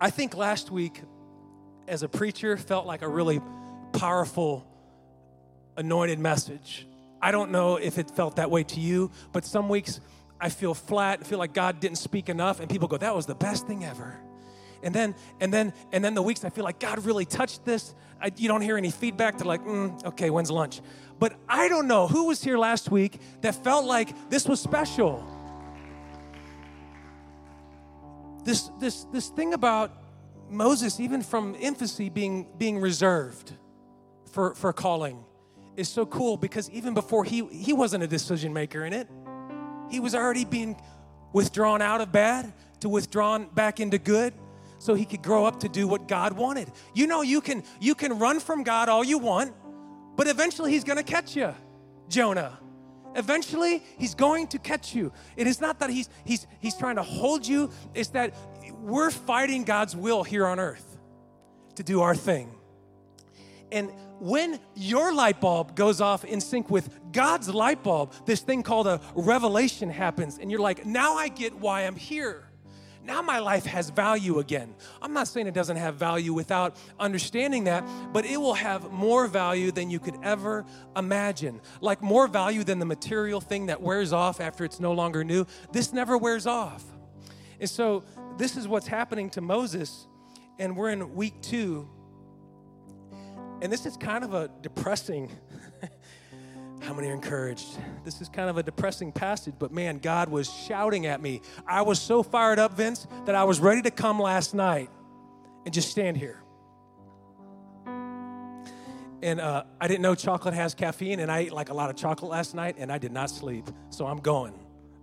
I think last week, as a preacher, felt like a really powerful, anointed message. I don't know if it felt that way to you, but some weeks I feel flat, I feel like God didn't speak enough, and people go, that was the best thing ever. And then, and then, and then the weeks I feel like God really touched this. I, you don't hear any feedback. They're like, mm, okay, when's lunch? But I don't know who was here last week that felt like this was special. This, this, this thing about Moses, even from infancy, being, being reserved for, for calling is so cool because even before he, he wasn't a decision maker in it, he was already being withdrawn out of bad to withdrawn back into good so he could grow up to do what God wanted. You know, you can you can run from God all you want, but eventually he's to catch you, Jonah. Eventually he's going to catch you. It is not that he's he's he's trying to hold you, it's that we're fighting God's will here on earth to do our thing. And when your light bulb goes off in sync with God's light bulb, this thing called a revelation happens, and you're like, now I get why I'm here. Now my life has value again. I'm not saying it doesn't have value without understanding that, but it will have more value than you could ever imagine. Like more value than the material thing that wears off after it's no longer new. This never wears off. And so this is what's happening to Moses, and we're in week two. And this is kind of a depressing How many are encouraged? This is kind of a depressing passage, but man, God was shouting at me. I was so fired up, Vince, that I was ready to come last night and just stand here. And uh, I didn't know chocolate has caffeine, and I ate like a lot of chocolate last night, and I did not sleep. So I'm going,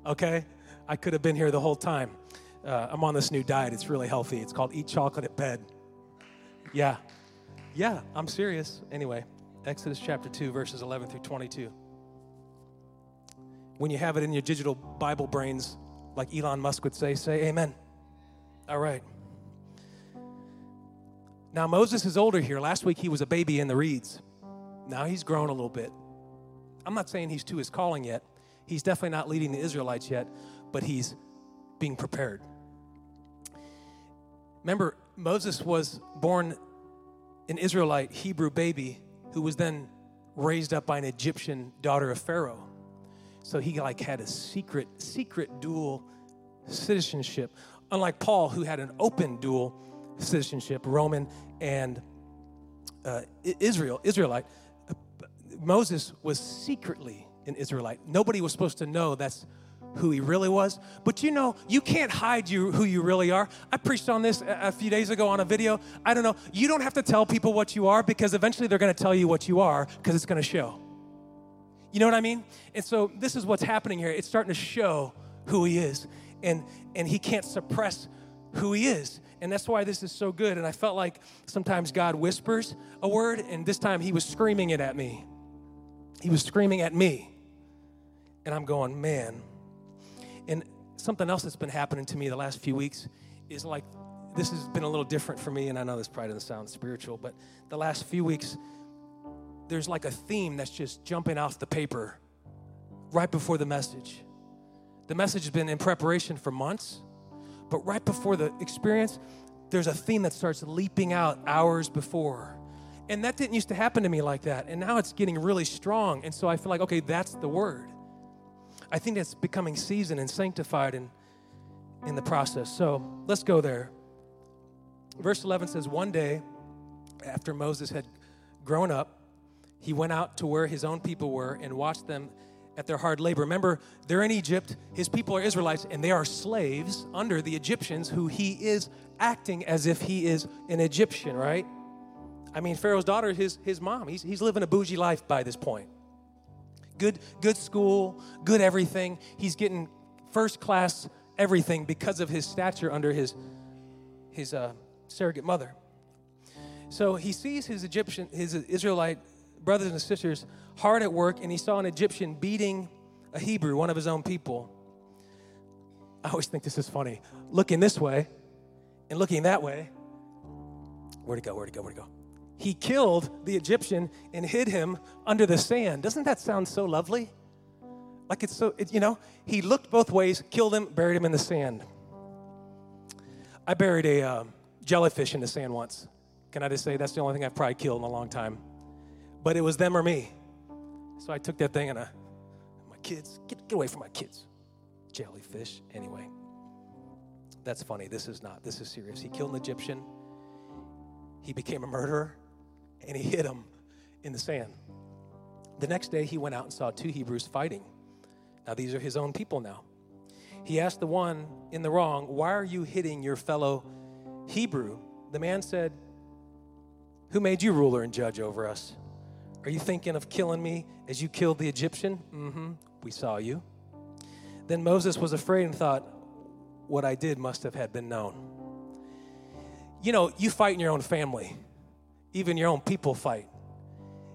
okay? I could have been here the whole time. Uh, I'm on this new diet. It's really healthy. It's called Eat Chocolate at Bed. Yeah. Yeah, I'm serious. Anyway. Exodus chapter 2, verses 11 through 22. When you have it in your digital Bible brains, like Elon Musk would say, say amen. All right. Now, Moses is older here. Last week he was a baby in the reeds. Now he's grown a little bit. I'm not saying he's to his calling yet. He's definitely not leading the Israelites yet, but he's being prepared. Remember, Moses was born an Israelite Hebrew baby who was then raised up by an Egyptian daughter of Pharaoh. So he like had a secret, secret dual citizenship. Unlike Paul, who had an open dual citizenship, Roman and uh, Israel, Israelite. Moses was secretly an Israelite. Nobody was supposed to know that's who he really was. But you know, you can't hide you, who you really are. I preached on this a, a few days ago on a video. I don't know. You don't have to tell people what you are because eventually they're going to tell you what you are because it's going to show. You know what I mean? And so this is what's happening here. It's starting to show who he is. And and he can't suppress who he is. And that's why this is so good. And I felt like sometimes God whispers a word, and this time he was screaming it at me. He was screaming at me. And I'm going, man, and something else that's been happening to me the last few weeks is like this has been a little different for me, and I know this probably doesn't sound spiritual, but the last few weeks, there's like a theme that's just jumping off the paper right before the message. The message has been in preparation for months, but right before the experience, there's a theme that starts leaping out hours before. And that didn't used to happen to me like that. And now it's getting really strong. And so I feel like, okay, that's the word. I think it's becoming seasoned and sanctified in, in the process. So let's go there. Verse 11 says, One day, after Moses had grown up, he went out to where his own people were and watched them at their hard labor. Remember, they're in Egypt, his people are Israelites, and they are slaves under the Egyptians, who he is acting as if he is an Egyptian, right? I mean, Pharaoh's daughter is his, his mom. He's, he's living a bougie life by this point good, good school, good everything. He's getting first class everything because of his stature under his, his uh, surrogate mother. So he sees his Egyptian, his Israelite brothers and sisters hard at work, and he saw an Egyptian beating a Hebrew, one of his own people. I always think this is funny. Looking this way and looking that way. Where'd it go? Where'd it go? Where'd it go? He killed the Egyptian and hid him under the sand. Doesn't that sound so lovely? Like it's so, it, you know, he looked both ways, killed him, buried him in the sand. I buried a uh, jellyfish in the sand once. Can I just say that's the only thing I've probably killed in a long time? But it was them or me. So I took that thing and I, my kids, get, get away from my kids. Jellyfish, anyway. That's funny. This is not. This is serious. He killed an Egyptian. He became a murderer and he hit him in the sand. The next day, he went out and saw two Hebrews fighting. Now, these are his own people now. He asked the one in the wrong, Why are you hitting your fellow Hebrew? The man said, Who made you ruler and judge over us? Are you thinking of killing me as you killed the Egyptian? Mm hmm. We saw you. Then Moses was afraid and thought, What I did must have had been known. You know, you fight in your own family, even your own people fight.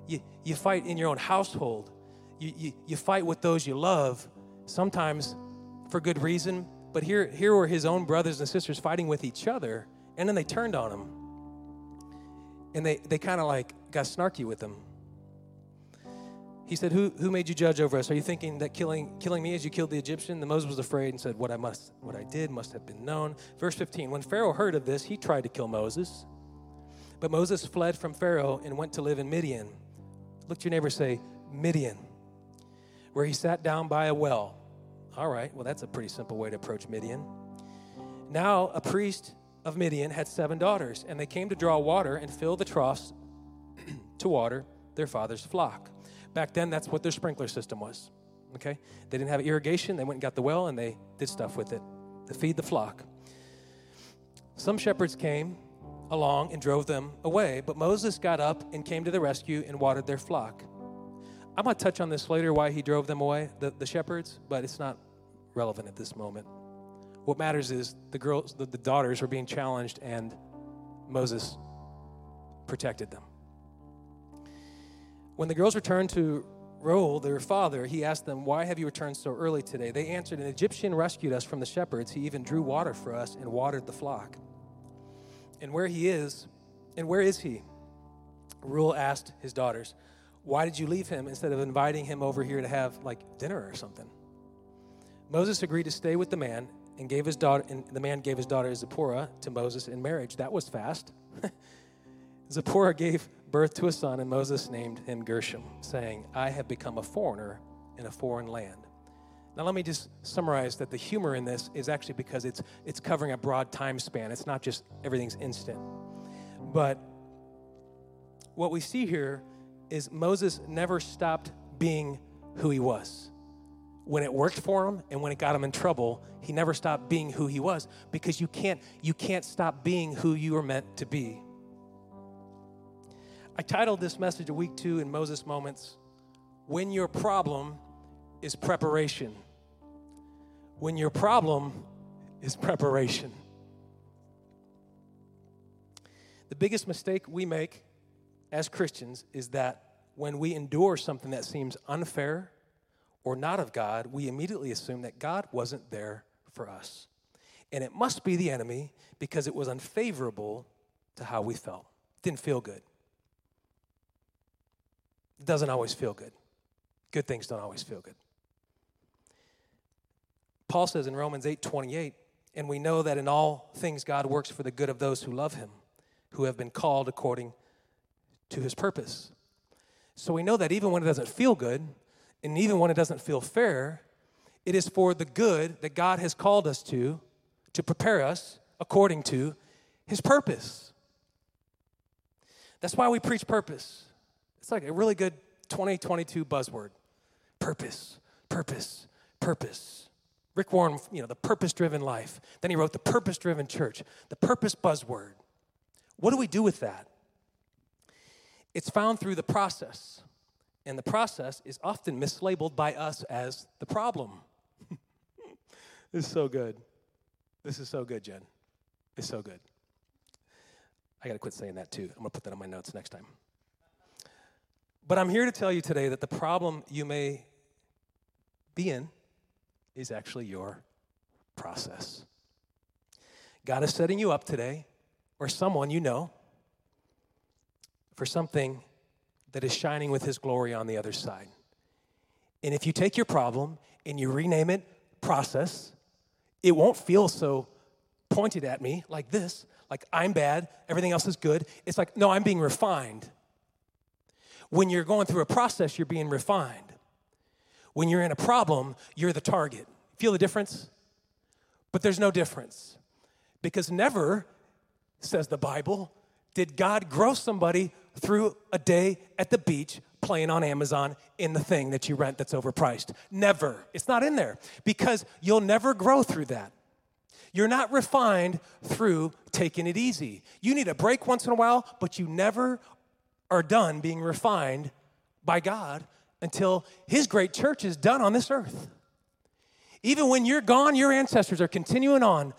You, you fight in your own household. You, you, you fight with those you love, sometimes for good reason. But here, here were his own brothers and sisters fighting with each other, and then they turned on him. And they, they kind of like got snarky with him. He said, who, who made you judge over us? Are you thinking that killing, killing me as you killed the Egyptian? Then Moses was afraid and said, what I, must, what I did must have been known. Verse 15 When Pharaoh heard of this, he tried to kill Moses. But Moses fled from Pharaoh and went to live in Midian. Look to your neighbor say, Midian, where he sat down by a well. All right, well, that's a pretty simple way to approach Midian. Now, a priest of Midian had seven daughters, and they came to draw water and fill the troughs to water their father's flock. Back then, that's what their sprinkler system was. Okay? They didn't have irrigation. They went and got the well and they did stuff with it to feed the flock. Some shepherds came along and drove them away, but Moses got up and came to the rescue and watered their flock. I'm going to touch on this later why he drove them away, the, the shepherds, but it's not relevant at this moment. What matters is the girls, the, the daughters were being challenged and Moses protected them. When the girls returned to Reuel, their father, he asked them, Why have you returned so early today? They answered, An Egyptian rescued us from the shepherds. He even drew water for us and watered the flock. And where he is, and where is he? Reuel asked his daughters, Why did you leave him instead of inviting him over here to have like dinner or something? Moses agreed to stay with the man and gave his daughter and the man gave his daughter Zipporah to Moses in marriage. That was fast. Zipporah gave birth to a son, and Moses named him Gershom, saying, I have become a foreigner in a foreign land. Now, let me just summarize that the humor in this is actually because it's, it's covering a broad time span. It's not just everything's instant. But what we see here is Moses never stopped being who he was. When it worked for him and when it got him in trouble, he never stopped being who he was because you can't, you can't stop being who you were meant to be. I titled this message a week two in Moses Moments When Your Problem is Preparation. When your problem is preparation. The biggest mistake we make as Christians is that when we endure something that seems unfair or not of God, we immediately assume that God wasn't there for us. And it must be the enemy because it was unfavorable to how we felt. Didn't feel good. It doesn't always feel good. Good things don't always feel good. Paul says in Romans 8 28, and we know that in all things God works for the good of those who love him, who have been called according to his purpose. So we know that even when it doesn't feel good, and even when it doesn't feel fair, it is for the good that God has called us to, to prepare us according to his purpose. That's why we preach purpose. It's like a really good 2022 buzzword purpose, purpose, purpose. Rick Warren, you know, the purpose driven life. Then he wrote the purpose driven church, the purpose buzzword. What do we do with that? It's found through the process. And the process is often mislabeled by us as the problem. this is so good. This is so good, Jen. It's so good. I got to quit saying that too. I'm going to put that on my notes next time. But I'm here to tell you today that the problem you may be in is actually your process. God is setting you up today, or someone you know, for something that is shining with His glory on the other side. And if you take your problem and you rename it process, it won't feel so pointed at me like this, like I'm bad, everything else is good. It's like, no, I'm being refined. When you're going through a process, you're being refined. When you're in a problem, you're the target. Feel the difference? But there's no difference. Because never, says the Bible, did God grow somebody through a day at the beach playing on Amazon in the thing that you rent that's overpriced. Never. It's not in there because you'll never grow through that. You're not refined through taking it easy. You need a break once in a while, but you never are done being refined by God until His great church is done on this earth. Even when you're gone, your ancestors are continuing on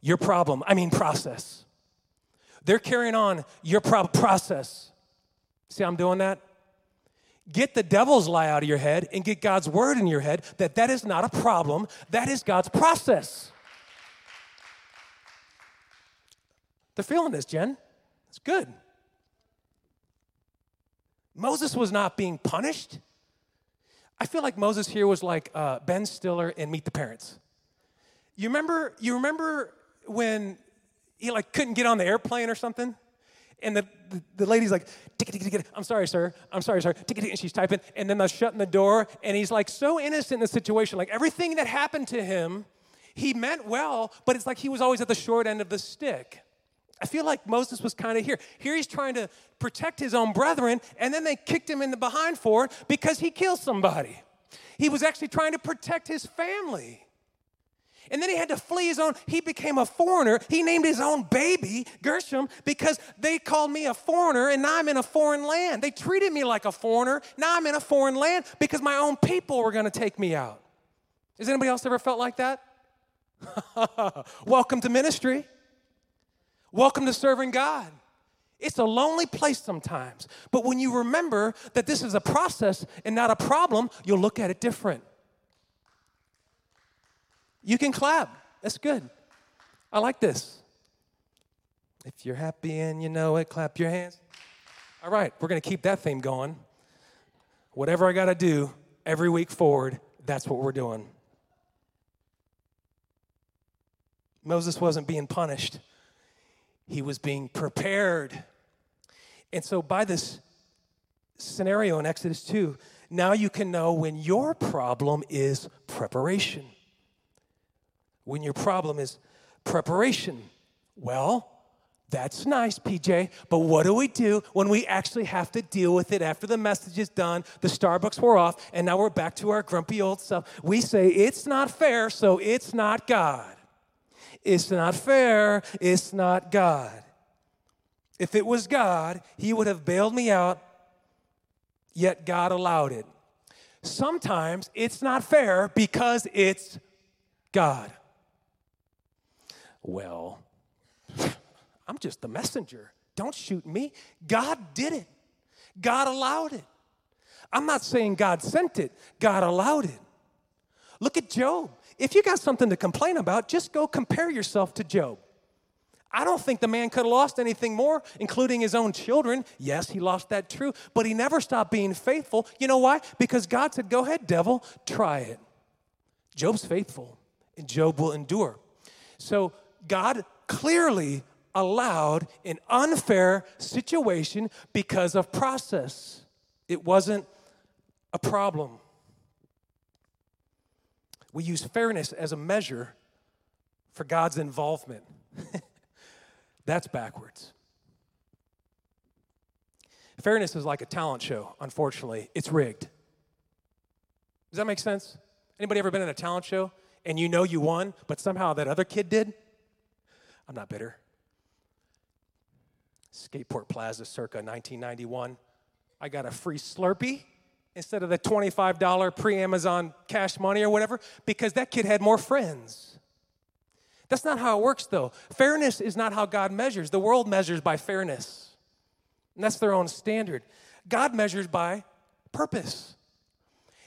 your problem, I mean, process. They're carrying on your pro- process. See how I'm doing that? Get the devil's lie out of your head and get God's word in your head that that is not a problem, that is God's process. They're feeling this, Jen. It's good. Moses was not being punished. I feel like Moses here was like uh, Ben Stiller in Meet the Parents. You remember? You remember when he like couldn't get on the airplane or something, and the the, the lady's like, I'm sorry, sir. I'm sorry, sir. And she's typing, and then they're shutting the door, and he's like so innocent in the situation. Like everything that happened to him, he meant well, but it's like he was always at the short end of the stick. I feel like Moses was kind of here. Here he's trying to protect his own brethren, and then they kicked him in the behind for it because he killed somebody. He was actually trying to protect his family. And then he had to flee his own, he became a foreigner. He named his own baby Gershom because they called me a foreigner and now I'm in a foreign land. They treated me like a foreigner. Now I'm in a foreign land because my own people were going to take me out. Has anybody else ever felt like that? Welcome to ministry. Welcome to serving God. It's a lonely place sometimes. But when you remember that this is a process and not a problem, you'll look at it different. You can clap. That's good. I like this. If you're happy and you know it, clap your hands. All right, we're going to keep that theme going. Whatever I got to do every week forward, that's what we're doing. Moses wasn't being punished he was being prepared. And so, by this scenario in Exodus 2, now you can know when your problem is preparation. When your problem is preparation. Well, that's nice, PJ, but what do we do when we actually have to deal with it after the message is done, the Starbucks were off, and now we're back to our grumpy old self? We say, it's not fair, so it's not God. It's not fair. It's not God. If it was God, He would have bailed me out, yet God allowed it. Sometimes it's not fair because it's God. Well, I'm just the messenger. Don't shoot me. God did it, God allowed it. I'm not saying God sent it, God allowed it. Look at Job. If you got something to complain about, just go compare yourself to Job. I don't think the man could have lost anything more, including his own children. Yes, he lost that true, but he never stopped being faithful. You know why? Because God said, Go ahead, devil, try it. Job's faithful, and Job will endure. So God clearly allowed an unfair situation because of process. It wasn't a problem. We use fairness as a measure for God's involvement. That's backwards. Fairness is like a talent show, unfortunately. It's rigged. Does that make sense? Anybody ever been in a talent show and you know you won, but somehow that other kid did? I'm not bitter. Skateport Plaza circa 1991. I got a free Slurpee instead of the $25 pre Amazon cash money or whatever because that kid had more friends. That's not how it works, though. Fairness is not how God measures. The world measures by fairness, and that's their own standard. God measures by purpose.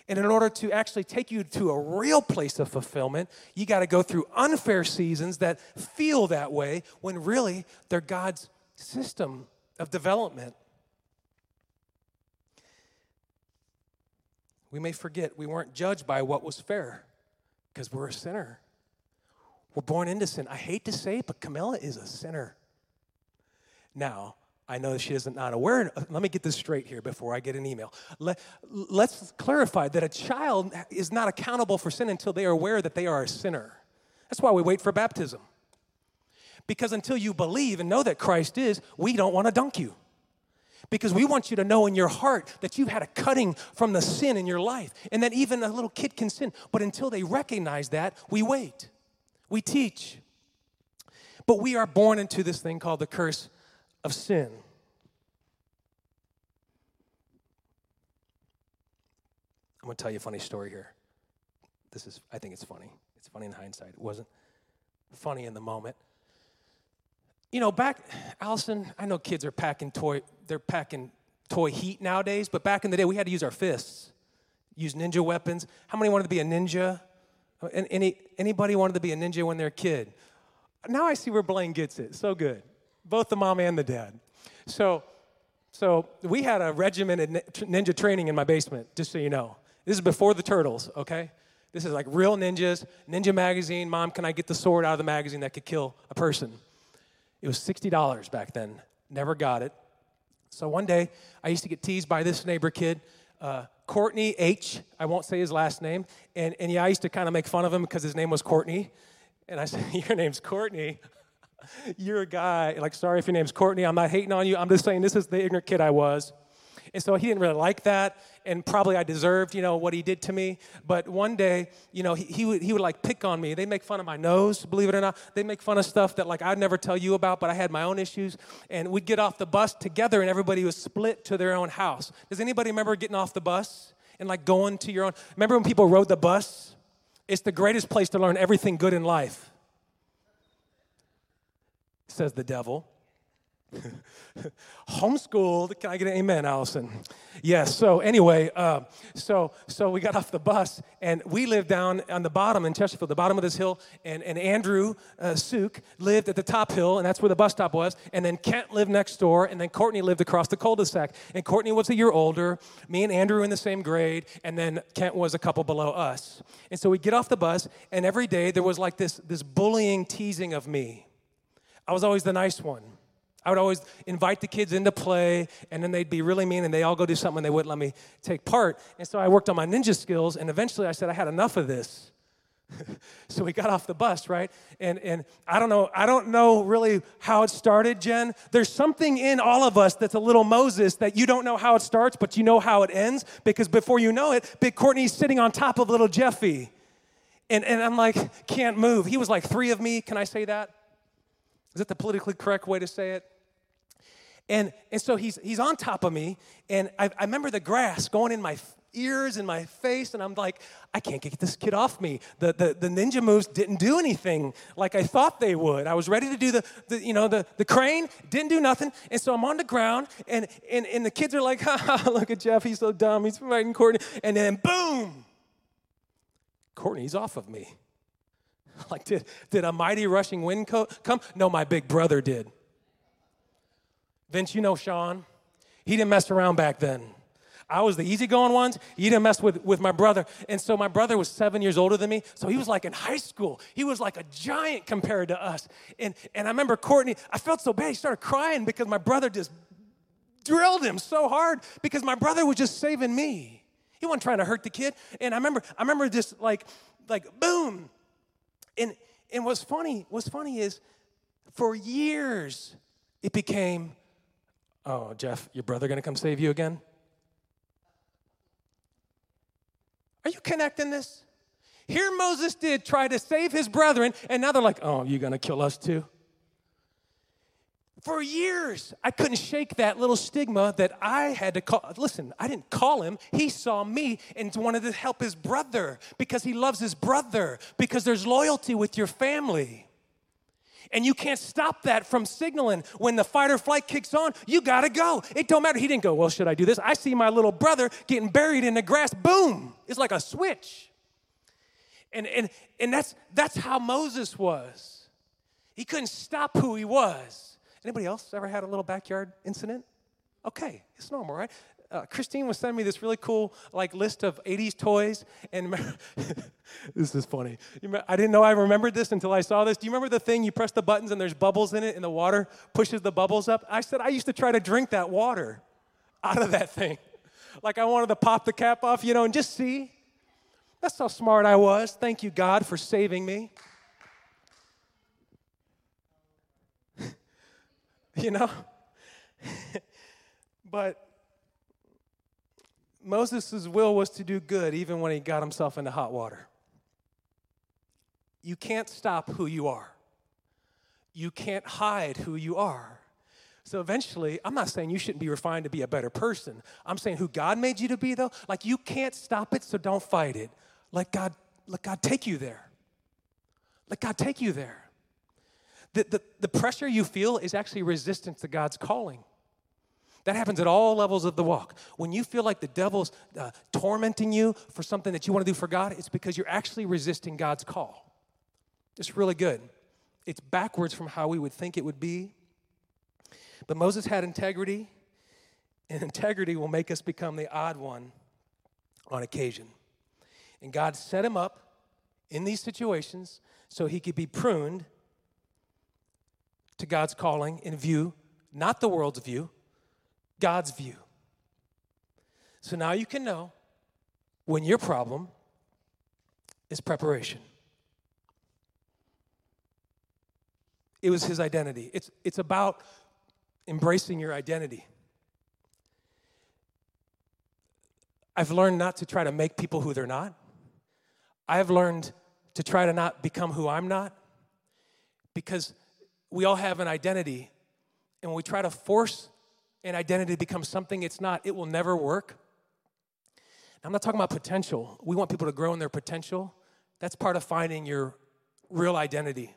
And in order to actually take you to a real place of fulfillment, you got to go through unfair seasons that feel that way when really they're God's system of development. We may forget we weren't judged by what was fair because we're a sinner. We're born into sin. I hate to say it, but Camilla is a sinner. Now, I know she is not not aware. Let me get this straight here before I get an email. Let, let's clarify that a child is not accountable for sin until they are aware that they are a sinner. That's why we wait for baptism. Because until you believe and know that Christ is, we don't want to dunk you. Because we want you to know in your heart that you've had a cutting from the sin in your life and that even a little kid can sin. But until they recognize that, we wait. We teach. But we are born into this thing called the curse of sin. I'm going to tell you a funny story here. This is, I think it's funny. It's funny in hindsight. It wasn't funny in the moment. You know, back, Allison, I know kids are packing toy, they're packing toy heat nowadays, but back in the day, we had to use our fists, use ninja weapons. How many wanted to be a ninja? Uh, any, anybody wanted to be a ninja when they're a kid? Now I see where Blaine gets it. So good. Both the mom and the dad. So, so we had a regimented ninja training in my basement, just so you know. This is before the turtles, okay? This is like real ninjas, ninja magazine. Mom, can I get the sword out of the magazine that could kill a person? It was $60 back then. Never got it. So one day, I used to get teased by this neighbor kid, uh, Courtney H. I won't say his last name. And, and yeah, I used to kind of make fun of him because his name was Courtney. And I said, Your name's Courtney. You're a guy. Like, sorry if your name's Courtney. I'm not hating on you. I'm just saying this is the ignorant kid I was. And so he didn't really like that, and probably I deserved, you know, what he did to me. But one day, you know, he, he, would, he would like pick on me. They make fun of my nose, believe it or not. They make fun of stuff that like I'd never tell you about, but I had my own issues. And we'd get off the bus together, and everybody was split to their own house. Does anybody remember getting off the bus and like going to your own? Remember when people rode the bus? It's the greatest place to learn everything good in life, says the devil. homeschooled. Can i get an amen allison? Yes so anyway uh, so so we got off the bus and we lived down on the bottom in chesterfield the bottom of this hill and, and andrew uh, suk lived at the top hill and that's where the bus stop was and then kent lived next door and then courtney lived across the cul-de-sac and courtney was a year older. Me and andrew in the same grade and then kent was a couple below us. And so we get off the bus and every day there was like this this bullying teasing of me. I was always the nice one I would always invite the kids into play, and then they'd be really mean, and they all go do something, and they wouldn't let me take part. And so I worked on my ninja skills, and eventually I said I had enough of this. so we got off the bus, right? And and I don't know, I don't know really how it started, Jen. There's something in all of us that's a little Moses that you don't know how it starts, but you know how it ends because before you know it, Big Courtney's sitting on top of little Jeffy. And and I'm like, can't move. He was like three of me. Can I say that? Is that the politically correct way to say it? And, and so he's, he's on top of me, and I, I remember the grass going in my ears and my face, and I'm like, I can't get this kid off me. The, the, the ninja moves didn't do anything like I thought they would. I was ready to do the, the you know, the, the crane, didn't do nothing. And so I'm on the ground, and, and, and the kids are like, ha, look at Jeff, he's so dumb, he's fighting Courtney. And then boom, Courtney's off of me. Like, did, did a mighty rushing wind co- come? No, my big brother did. Vince, you know Sean. He didn't mess around back then. I was the easygoing ones. He didn't mess with, with my brother. And so my brother was seven years older than me. So he was like in high school. He was like a giant compared to us. And, and I remember Courtney, I felt so bad. He started crying because my brother just drilled him so hard because my brother was just saving me. He wasn't trying to hurt the kid. And I remember, I remember just like, like boom. And, and what's funny, what's funny is for years it became Oh, Jeff, your brother gonna come save you again? Are you connecting this? Here Moses did try to save his brethren, and now they're like, oh, you gonna kill us too? For years, I couldn't shake that little stigma that I had to call. Listen, I didn't call him. He saw me and wanted to help his brother because he loves his brother, because there's loyalty with your family and you can't stop that from signaling when the fight or flight kicks on you gotta go. It don't matter. He didn't go well should i do this? I see my little brother getting buried in the grass. Boom! It's like a switch. And and and that's that's how moses was. He couldn't stop who he was. Anybody else ever had a little backyard incident? Okay it's normal right uh, Christine was sending me this really cool like list of 80s toys. And this is funny. I didn't know I remembered this until I saw this. Do you remember the thing you press the buttons and there's bubbles in it and the water pushes the bubbles up? I said I used to try to drink that water out of that thing. Like I wanted to pop the cap off, you know, and just see. That's how smart I was. Thank you, God, for saving me. you know? but Moses' will was to do good even when he got himself into hot water. You can't stop who you are, you can't hide who you are. So eventually, I'm not saying you shouldn't be refined to be a better person. I'm saying who God made you to be, though. Like you can't stop it, so don't fight it. Let God, let God take you there. Let God take you there. The, the, the pressure you feel is actually resistance to God's calling. That happens at all levels of the walk. When you feel like the devil's uh, tormenting you for something that you want to do for God, it's because you're actually resisting God's call. It's really good. It's backwards from how we would think it would be. But Moses had integrity, and integrity will make us become the odd one on occasion. And God set him up in these situations so he could be pruned to God's calling in view, not the world's view, God's view. So now you can know when your problem is preparation. It was his identity. It's, it's about embracing your identity. I've learned not to try to make people who they're not. I've learned to try to not become who I'm not because we all have an identity. And when we try to force an identity becomes something it's not, it will never work. I'm not talking about potential. We want people to grow in their potential. That's part of finding your real identity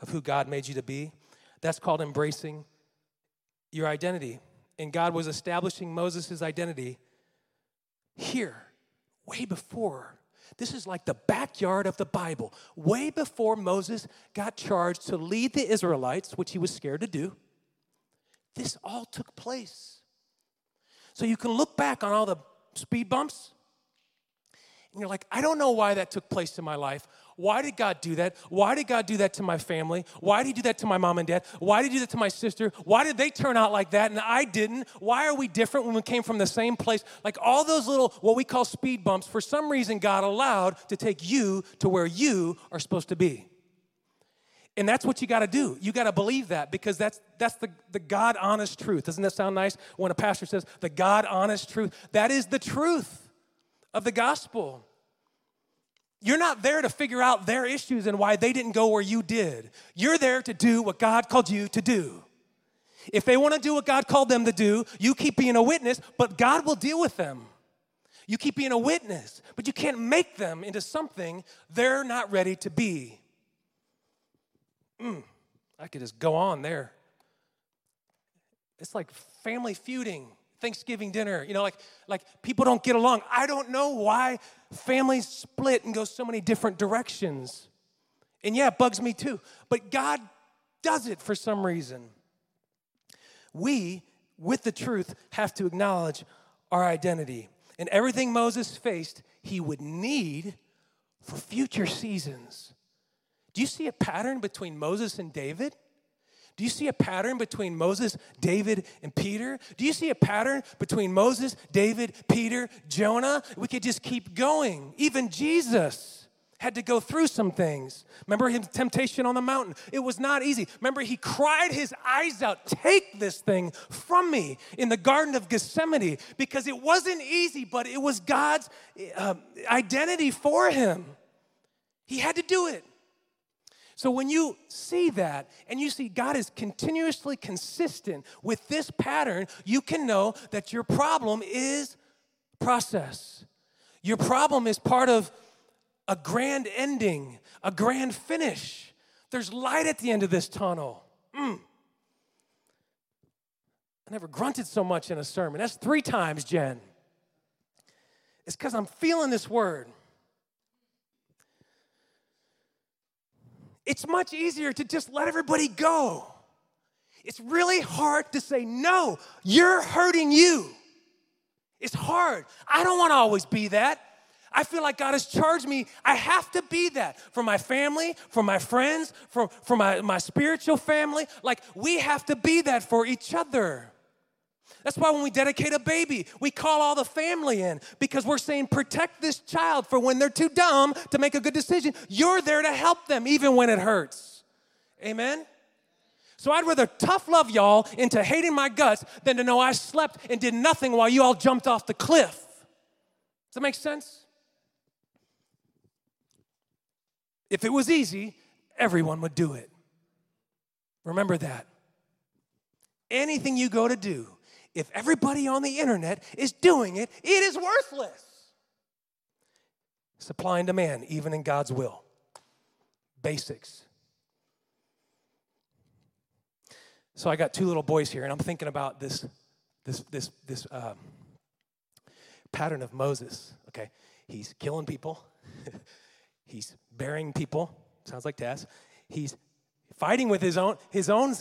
of who God made you to be. That's called embracing your identity. And God was establishing Moses' identity here, way before. This is like the backyard of the Bible. Way before Moses got charged to lead the Israelites, which he was scared to do, this all took place. So you can look back on all the speed bumps, and you're like, I don't know why that took place in my life. Why did God do that? Why did God do that to my family? Why did He do that to my mom and dad? Why did He do that to my sister? Why did they turn out like that and I didn't? Why are we different when we came from the same place? Like all those little, what we call speed bumps, for some reason, God allowed to take you to where you are supposed to be. And that's what you got to do. You got to believe that because that's that's the, the God honest truth. Doesn't that sound nice when a pastor says the God honest truth? That is the truth of the gospel. You're not there to figure out their issues and why they didn't go where you did. You're there to do what God called you to do. If they want to do what God called them to do, you keep being a witness, but God will deal with them. You keep being a witness, but you can't make them into something they're not ready to be. Mm, I could just go on there. It's like family feuding, Thanksgiving dinner, you know, like, like people don't get along. I don't know why families split and go so many different directions. And yeah, it bugs me too. But God does it for some reason. We, with the truth, have to acknowledge our identity. And everything Moses faced, he would need for future seasons. Do you see a pattern between Moses and David? Do you see a pattern between Moses, David, and Peter? Do you see a pattern between Moses, David, Peter, Jonah? We could just keep going. Even Jesus had to go through some things. Remember his temptation on the mountain? It was not easy. Remember, he cried his eyes out, Take this thing from me in the Garden of Gethsemane because it wasn't easy, but it was God's uh, identity for him. He had to do it. So when you see that and you see God is continuously consistent with this pattern, you can know that your problem is process. Your problem is part of a grand ending, a grand finish. There's light at the end of this tunnel. Mm. I never grunted so much in a sermon. That's three times, Jen. It's because I'm feeling this word. It's much easier to just let everybody go. It's really hard to say, no, you're hurting you. It's hard. I don't want to always be that. I feel like God has charged me. I have to be that for my family, for my friends, for, for my, my spiritual family. Like, we have to be that for each other. That's why when we dedicate a baby, we call all the family in because we're saying, protect this child for when they're too dumb to make a good decision. You're there to help them even when it hurts. Amen? So I'd rather tough love y'all into hating my guts than to know I slept and did nothing while you all jumped off the cliff. Does that make sense? If it was easy, everyone would do it. Remember that. Anything you go to do, if everybody on the internet is doing it, it is worthless. Supply and demand, even in God's will. Basics. So I got two little boys here, and I'm thinking about this, this, this, this um, pattern of Moses. Okay, he's killing people. he's burying people. Sounds like Tess. He's fighting with his own his own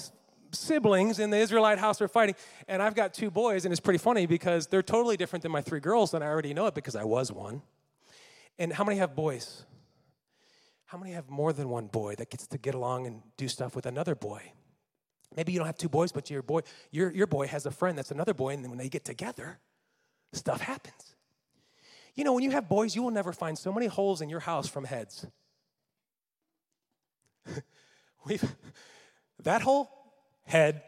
siblings in the Israelite house are fighting. And I've got two boys, and it's pretty funny because they're totally different than my three girls, and I already know it because I was one. And how many have boys? How many have more than one boy that gets to get along and do stuff with another boy? Maybe you don't have two boys, but your boy, your, your boy has a friend that's another boy, and when they get together, stuff happens. You know, when you have boys, you will never find so many holes in your house from heads. We've, that hole, head.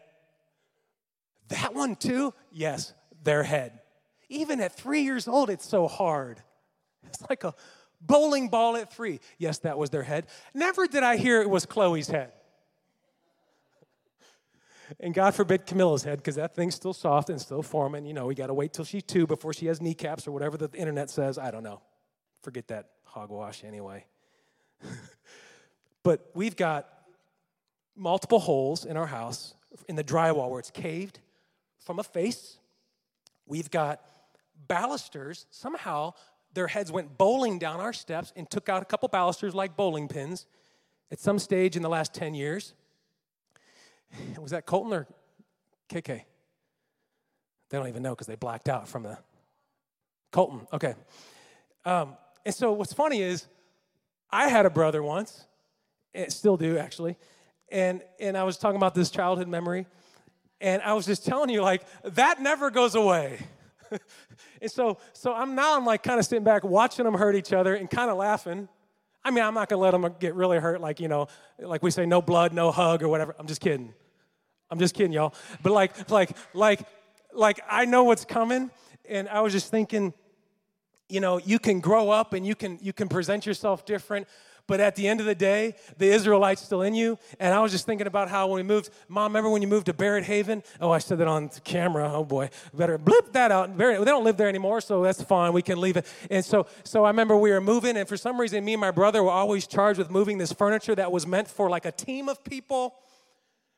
That one too, yes, their head. Even at three years old, it's so hard. It's like a bowling ball at three. Yes, that was their head. Never did I hear it was Chloe's head. And God forbid Camilla's head, because that thing's still soft and still forming. You know, we got to wait till she's two before she has kneecaps or whatever the internet says. I don't know. Forget that hogwash anyway. but we've got multiple holes in our house in the drywall where it's caved from a face. We've got balusters. Somehow their heads went bowling down our steps and took out a couple balusters like bowling pins at some stage in the last 10 years. Was that Colton or KK? They don't even know because they blacked out from the Colton. Okay. Um, and so what's funny is I had a brother once, still do actually, and and I was talking about this childhood memory, and I was just telling you like that never goes away. and so so I'm now I'm like kind of sitting back watching them hurt each other and kind of laughing. I mean, I'm not gonna let them get really hurt, like you know, like we say, no blood, no hug, or whatever. I'm just kidding. I'm just kidding, y'all. But like, like, like, like, I know what's coming, and I was just thinking, you know, you can grow up and you can you can present yourself different. But at the end of the day, the Israelites still in you. And I was just thinking about how when we moved, Mom, remember when you moved to Barrett Haven? Oh, I said that on camera. Oh boy, better blip that out. Barrett, they don't live there anymore, so that's fine. We can leave it. And so, so I remember we were moving, and for some reason, me and my brother were always charged with moving this furniture that was meant for like a team of people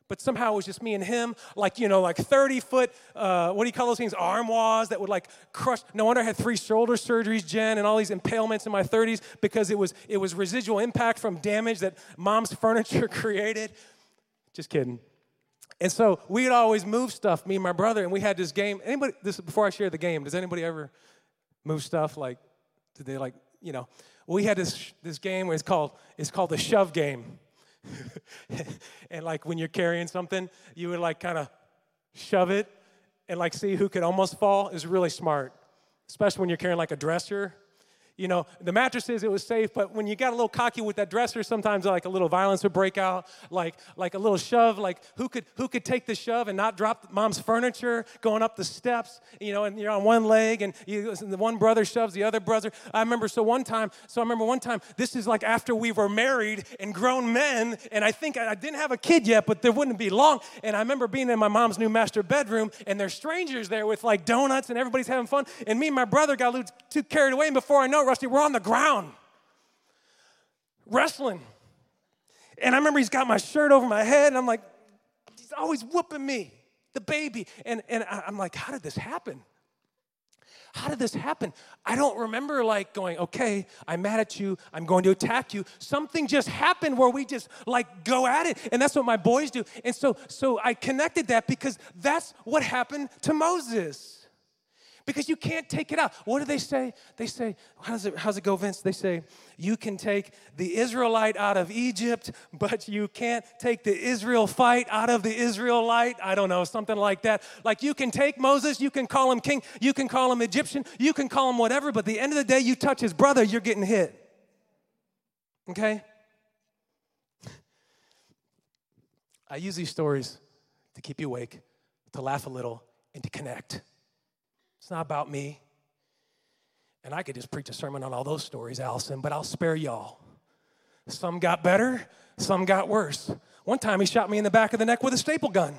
but somehow it was just me and him, like, you know, like 30 foot, uh, what do you call those things? Armoires that would like crush. No wonder I had three shoulder surgeries, Jen, and all these impalements in my 30s because it was, it was residual impact from damage that mom's furniture created. Just kidding. And so we'd always move stuff, me and my brother, and we had this game. Anybody, this before I share the game, does anybody ever move stuff? Like, did they like, you know? We had this, this game where it's called, it's called the shove game. and like when you're carrying something, you would like kind of shove it and like see who could almost fall is really smart, especially when you're carrying like a dresser you know, the mattresses, it was safe, but when you got a little cocky with that dresser, sometimes like a little violence would break out, like, like a little shove, like who could, who could take the shove and not drop mom's furniture going up the steps, you know, and you're on one leg and, you, the one brother shoves the other brother. I remember, so one time, so I remember one time, this is like after we were married and grown men, and I think I, I didn't have a kid yet, but there wouldn't be long. And I remember being in my mom's new master bedroom, and there's strangers there with like donuts, and everybody's having fun. And me and my brother got a little too carried away, and before I know it, Rusty, we're on the ground wrestling. And I remember he's got my shirt over my head, and I'm like, he's always whooping me, the baby. And, and I'm like, how did this happen? How did this happen? I don't remember like going, okay, I'm mad at you, I'm going to attack you. Something just happened where we just like go at it. And that's what my boys do. And so so I connected that because that's what happened to Moses. Because you can't take it out. What do they say? They say, how's it, how's it go, Vince? They say, you can take the Israelite out of Egypt, but you can't take the Israel fight out of the Israelite. I don't know, something like that. Like you can take Moses, you can call him king, you can call him Egyptian, you can call him whatever, but the end of the day, you touch his brother, you're getting hit. Okay? I use these stories to keep you awake, to laugh a little, and to connect. It's not about me. And I could just preach a sermon on all those stories, Allison, but I'll spare y'all. Some got better, some got worse. One time he shot me in the back of the neck with a staple gun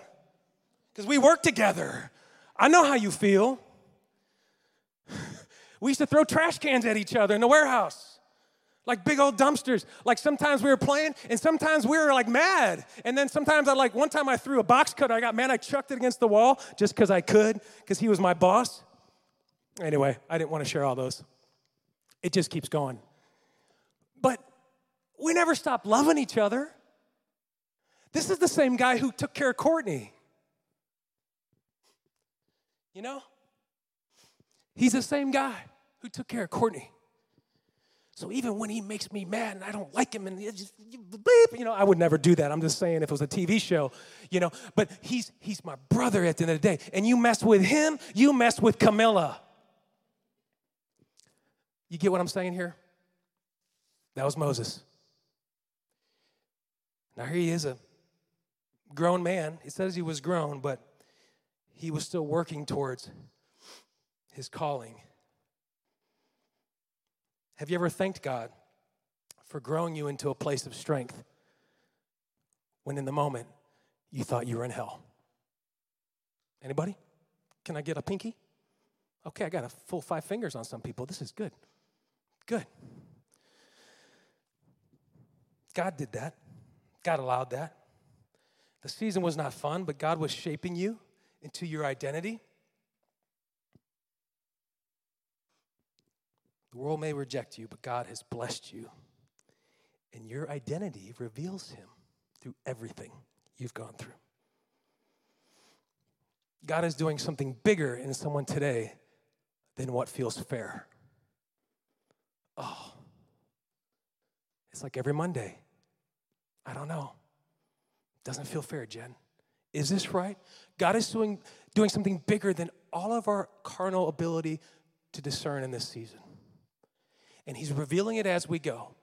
because we worked together. I know how you feel. We used to throw trash cans at each other in the warehouse, like big old dumpsters. Like sometimes we were playing, and sometimes we were like mad. And then sometimes I like, one time I threw a box cutter, I got mad, I chucked it against the wall just because I could, because he was my boss. Anyway, I didn't want to share all those. It just keeps going. But we never stopped loving each other. This is the same guy who took care of Courtney. You know? He's the same guy who took care of Courtney. So even when he makes me mad and I don't like him and just bleep, you know, I would never do that. I'm just saying if it was a TV show, you know, but he's he's my brother at the end of the day. And you mess with him, you mess with Camilla. You get what I'm saying here? That was Moses. Now, here he is, a grown man. He says he was grown, but he was still working towards his calling. Have you ever thanked God for growing you into a place of strength when in the moment you thought you were in hell? Anybody? Can I get a pinky? Okay, I got a full five fingers on some people. This is good. Good. God did that. God allowed that. The season was not fun, but God was shaping you into your identity. The world may reject you, but God has blessed you. And your identity reveals Him through everything you've gone through. God is doing something bigger in someone today than what feels fair. Oh, it's like every Monday. I don't know. Doesn't feel fair, Jen. Is this right? God is doing, doing something bigger than all of our carnal ability to discern in this season. And He's revealing it as we go.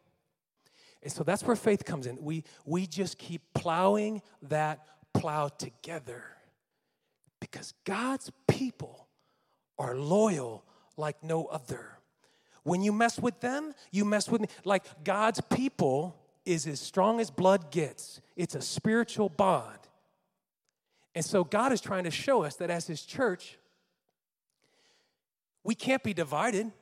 And so that's where faith comes in. We, we just keep plowing that plow together because God's people are loyal like no other. When you mess with them, you mess with me. Like God's people is as strong as blood gets, it's a spiritual bond. And so God is trying to show us that as His church, we can't be divided,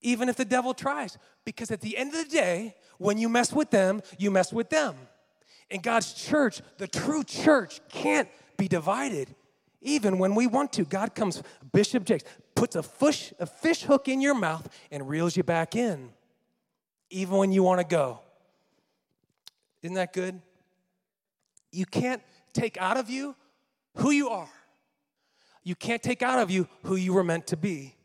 even if the devil tries. Because at the end of the day, when you mess with them, you mess with them. And God's church, the true church, can't be divided, even when we want to. God comes, Bishop Jakes, puts a fish, a fish hook in your mouth and reels you back in, even when you want to go. Isn't that good? You can't take out of you who you are. You can't take out of you who you were meant to be.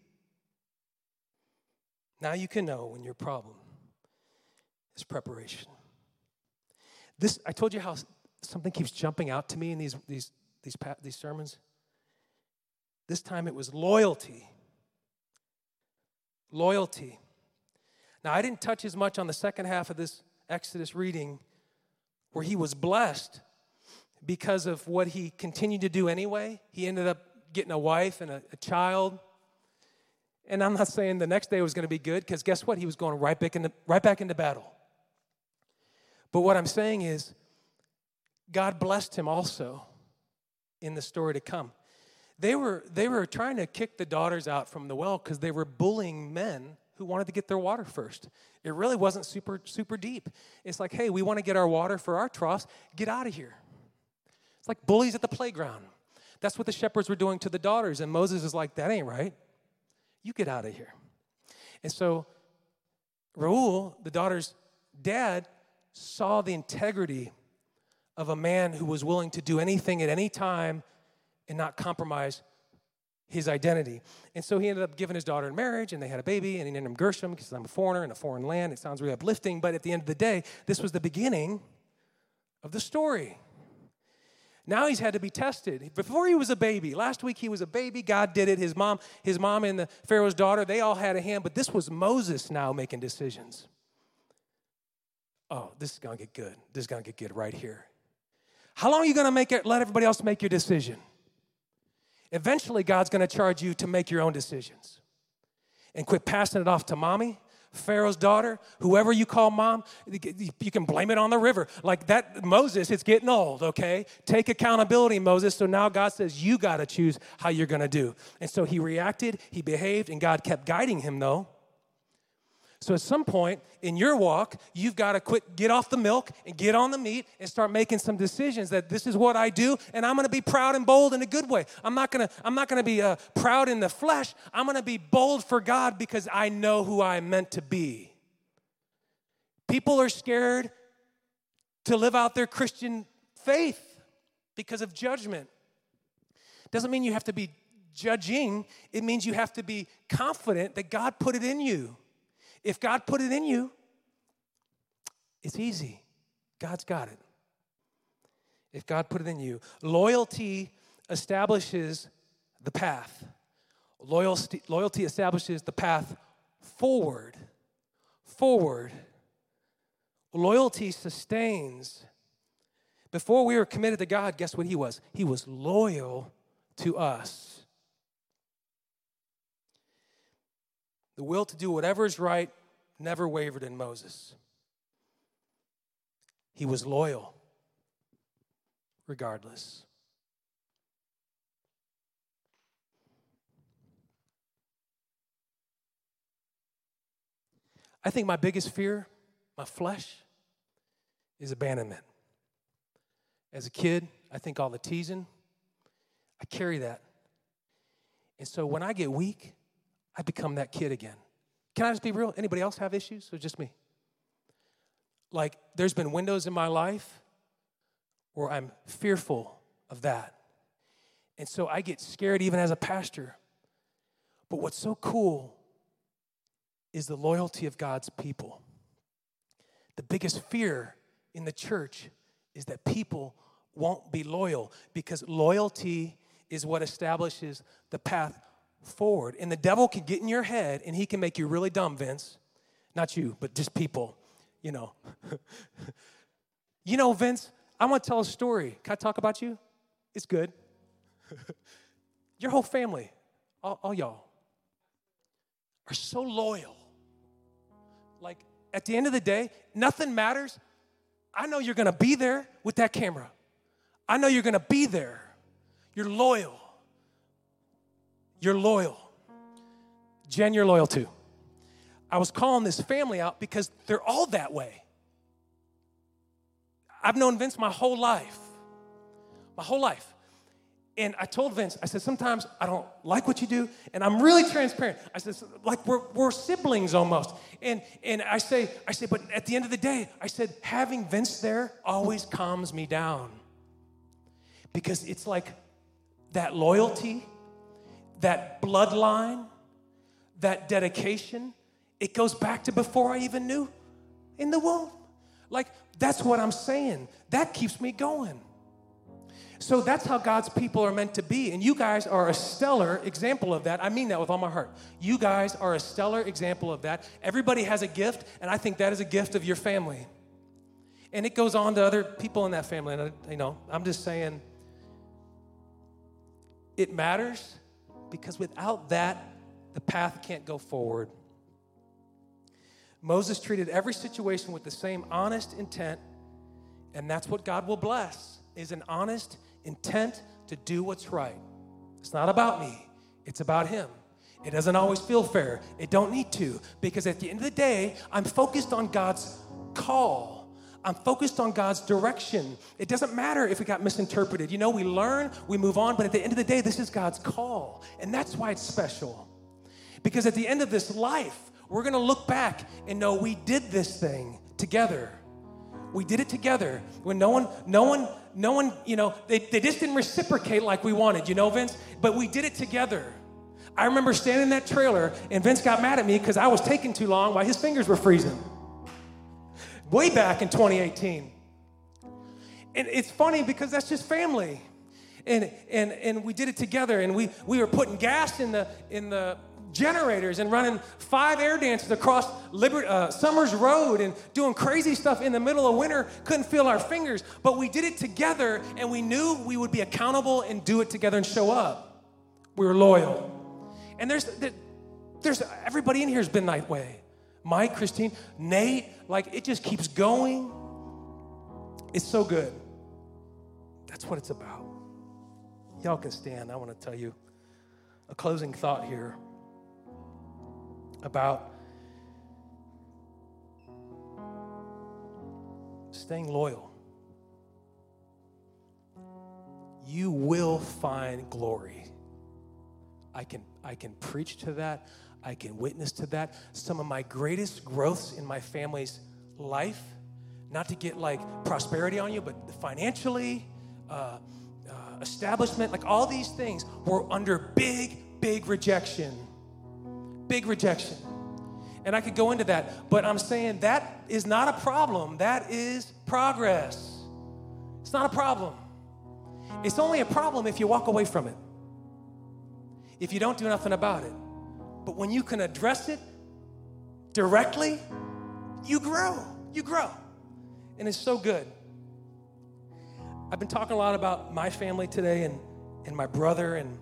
Now you can know when your problem is preparation. This I told you how something keeps jumping out to me in these these these these sermons. This time it was loyalty. Loyalty. Now, I didn't touch as much on the second half of this Exodus reading where he was blessed because of what he continued to do anyway. He ended up getting a wife and a, a child. And I'm not saying the next day was going to be good because guess what? He was going right back, into, right back into battle. But what I'm saying is, God blessed him also in the story to come they were, they were trying to kick the daughters out from the well because they were bullying men who wanted to get their water first. It really wasn't super, super deep. It's like, hey, we want to get our water for our troughs. Get out of here. It's like bullies at the playground. That's what the shepherds were doing to the daughters. And Moses is like, that ain't right. You get out of here. And so Reuel, the daughter's dad, saw the integrity of a man who was willing to do anything at any time and not compromise his identity. And so he ended up giving his daughter in marriage, and they had a baby, and he named him Gershom because I'm a foreigner in a foreign land. It sounds really uplifting, but at the end of the day, this was the beginning of the story. Now he's had to be tested. Before he was a baby, last week he was a baby. God did it. His mom, his mom and the Pharaoh's daughter, they all had a hand, but this was Moses now making decisions. Oh, this is gonna get good. This is gonna get good right here. How long are you gonna make it, let everybody else make your decision? Eventually, God's gonna charge you to make your own decisions and quit passing it off to mommy Pharaoh's daughter, whoever you call mom, you can blame it on the river. Like that, Moses, it's getting old, okay? Take accountability, Moses. So now God says, you got to choose how you're going to do. And so he reacted, he behaved, and God kept guiding him, though. So at some point in your walk, you've got to quit, get off the milk and get on the meat and start making some decisions that this is what I do, and I'm going to be proud and bold in a good way. I'm not going to, I'm not going to be uh, proud in the flesh. I'm going to be bold for God because I know who I'm meant to be. People are scared to live out their Christian faith because of judgment. Doesn't mean you have to be judging. It means you have to be confident that God put it in you. If God put it in you, it's easy. God's got it. If God put it in you, loyalty establishes the path. Loyalty, loyalty establishes the path forward. Forward. Loyalty sustains. Before we were committed to God, guess what He was? He was loyal to us. The will to do whatever is right never wavered in Moses. He was loyal regardless. I think my biggest fear, my flesh, is abandonment. As a kid, I think all the teasing, I carry that. And so when I get weak, I become that kid again. Can I just be real? Anybody else have issues or just me? Like, there's been windows in my life where I'm fearful of that. And so I get scared even as a pastor. But what's so cool is the loyalty of God's people. The biggest fear in the church is that people won't be loyal because loyalty is what establishes the path forward. And the devil can get in your head and he can make you really dumb, Vince. Not you, but just people, you know. you know, Vince, I want to tell a story. Can I talk about you? It's good. your whole family, all, all y'all, are so loyal. Like, at the end of the day, nothing matters. I know you're gonna be there with that camera. I know you're gonna be there. You're loyal. You're loyal. Jen, you're loyal too. I was calling this family out because they're all that way. I've known Vince my whole life. My whole life. And I told Vince, I said, sometimes I don't like what you do, and I'm really transparent. I said, like we're, we're siblings almost. And, and I say, I say, but at the end of the day, I said, having Vince there always calms me down. Because it's like that loyalty that bloodline, that dedication, it goes back to before I even knew in the womb. Like, that's what I'm saying. That keeps me going. So that's how God's people are meant to be. And you guys are a stellar example of that. I mean that with all my heart. You guys are a stellar example of that. Everybody has a gift, and I think that is a gift of your family. And it goes on to other people in that family. And, you know, I'm just saying it matters because without that, the path can't go forward. Moses treated every situation with the same honest intent, and that's what God will bless is an honest intent to do what's right. It's not about me, it's about him. It doesn't always feel fair. It don't need to because at the end of the day, I'm focused on God's call I'm focused on God's direction. It doesn't matter if it got misinterpreted. You know, we learn, we move on, but at the end of the day, this is God's call. And that's why it's special. Because at the end of this life, we're going to look back and know we did this thing together. We did it together when no one no one no one, you know, they, they just didn't reciprocate like we wanted, you know, Vince? But we did it together. I remember standing in that trailer and Vince got mad at me because I was taking too long while his fingers were freezing. Way back in 2018. And it's funny because that's just family. And, and, and we did it together and we, we were putting gas in the, in the generators and running five air dances across Liber- uh, Summers Road and doing crazy stuff in the middle of winter. Couldn't feel our fingers, but we did it together and we knew we would be accountable and do it together and show up. We were loyal. And there's, there's everybody in here has been that way. Mike, Christine, Nate, like it just keeps going. It's so good. That's what it's about. Y'all can stand. I want to tell you a closing thought here about staying loyal. You will find glory. I can, I can preach to that. I can witness to that. Some of my greatest growths in my family's life, not to get like prosperity on you, but financially, uh, uh, establishment, like all these things were under big, big rejection. Big rejection. And I could go into that, but I'm saying that is not a problem. That is progress. It's not a problem. It's only a problem if you walk away from it, if you don't do nothing about it. But when you can address it directly, you grow. You grow. And it's so good. I've been talking a lot about my family today and, and my brother and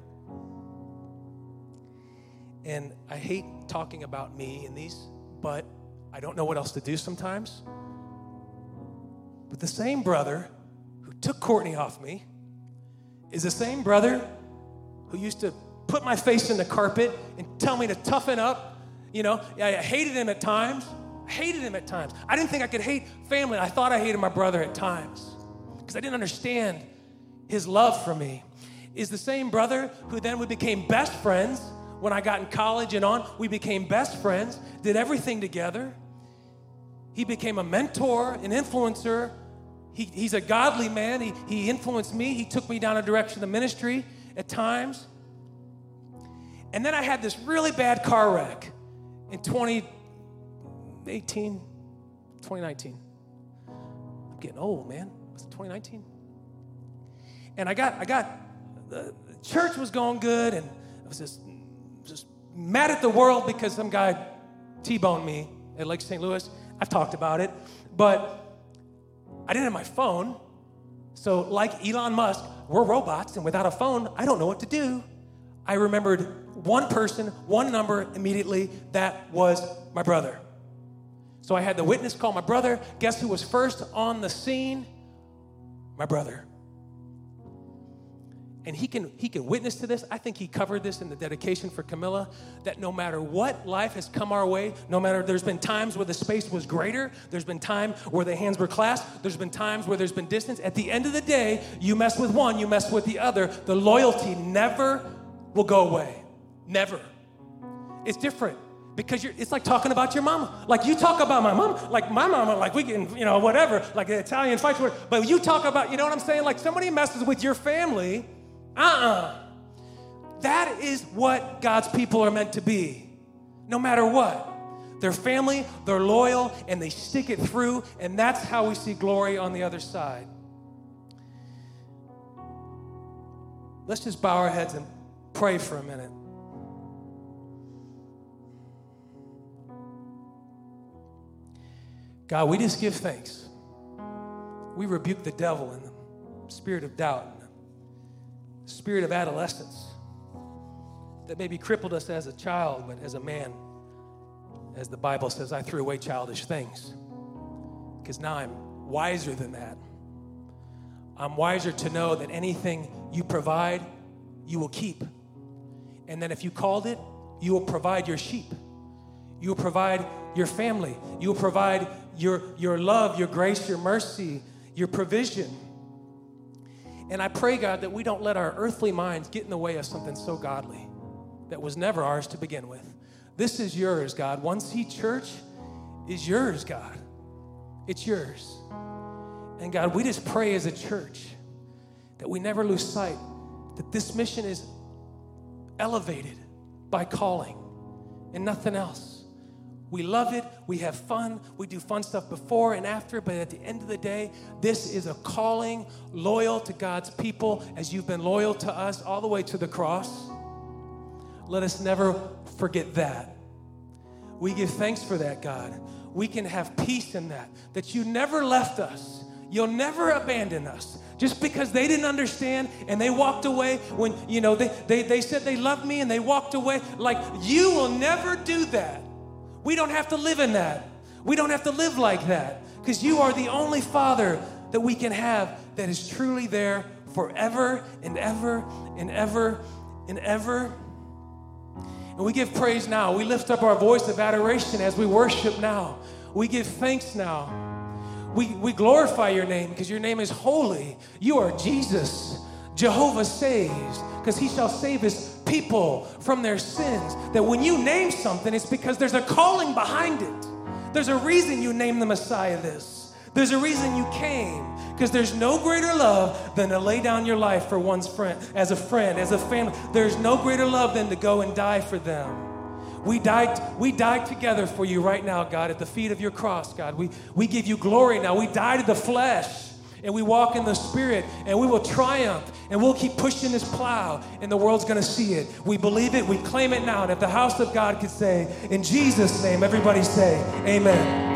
and I hate talking about me in these, but I don't know what else to do sometimes. But the same brother who took Courtney off me is the same brother who used to put my face in the carpet and tell me to toughen up. You know, I hated him at times. I hated him at times. I didn't think I could hate family. I thought I hated my brother at times because I didn't understand his love for me. Is the same brother who then we became best friends when I got in college and on. We became best friends, did everything together. He became a mentor, an influencer. He, he's a godly man. He, he influenced me. He took me down a direction of ministry at times. And then I had this really bad car wreck in 2018, 2019. I'm getting old, man. Was it 2019? And I got, I got, the church was going good, and I was just, just mad at the world because some guy T-boned me at Lake St. Louis. I've talked about it, but I didn't have my phone. So, like Elon Musk, we're robots, and without a phone, I don't know what to do. I remembered one person, one number immediately. That was my brother. So I had the witness call my brother. Guess who was first on the scene? My brother. And he can he can witness to this. I think he covered this in the dedication for Camilla that no matter what life has come our way, no matter there's been times where the space was greater, there's been time where the hands were clasped, there's been times where there's been distance. At the end of the day, you mess with one, you mess with the other. The loyalty never will go away. Never. It's different because you're, it's like talking about your mama. Like you talk about my mom, like my mama, like we can, you know, whatever, like the Italian fights. Word, but you talk about, you know what I'm saying? Like somebody messes with your family, uh-uh. That is what God's people are meant to be, no matter what. They're family, they're loyal, and they stick it through, and that's how we see glory on the other side. Let's just bow our heads and pray for a minute. God, we just give thanks. We rebuke the devil and the spirit of doubt, and the spirit of adolescence that maybe crippled us as a child, but as a man, as the Bible says, I threw away childish things. Because now I'm wiser than that. I'm wiser to know that anything you provide, you will keep. And then if you called it, you will provide your sheep. You will provide your family. You will provide your, your love, your grace, your mercy, your provision. And I pray, God, that we don't let our earthly minds get in the way of something so godly that was never ours to begin with. This is yours, God. One Seed Church is yours, God. It's yours. And God, we just pray as a church that we never lose sight that this mission is elevated by calling and nothing else. We love it, we have fun, we do fun stuff before and after, but at the end of the day, this is a calling loyal to God's people as you've been loyal to us all the way to the cross. Let us never forget that. We give thanks for that, God. We can have peace in that, that you never left us, you'll never abandon us just because they didn't understand and they walked away when you know they, they, they said they loved me and they walked away like you will never do that we don't have to live in that. We don't have to live like that because you are the only Father that we can have that is truly there forever and ever and ever and ever. And we give praise now. We lift up our voice of adoration as we worship now. We give thanks now. We, we glorify your name because your name is holy. You are Jesus. Jehovah saves because he shall save his people from their sins. That when you name something, it's because there's a calling behind it. There's a reason you named the Messiah this. There's a reason you came. Because there's no greater love than to lay down your life for one's friend, as a friend, as a family. There's no greater love than to go and die for them. We died, we died together for you right now, God, at the feet of your cross, God. We, we give you glory now. We died to the flesh and we walk in the Spirit and we will triumph and we'll keep pushing this plow and the world's going to see it. We believe it, we claim it now. And if the house of God could say, in Jesus' name, everybody say, Amen.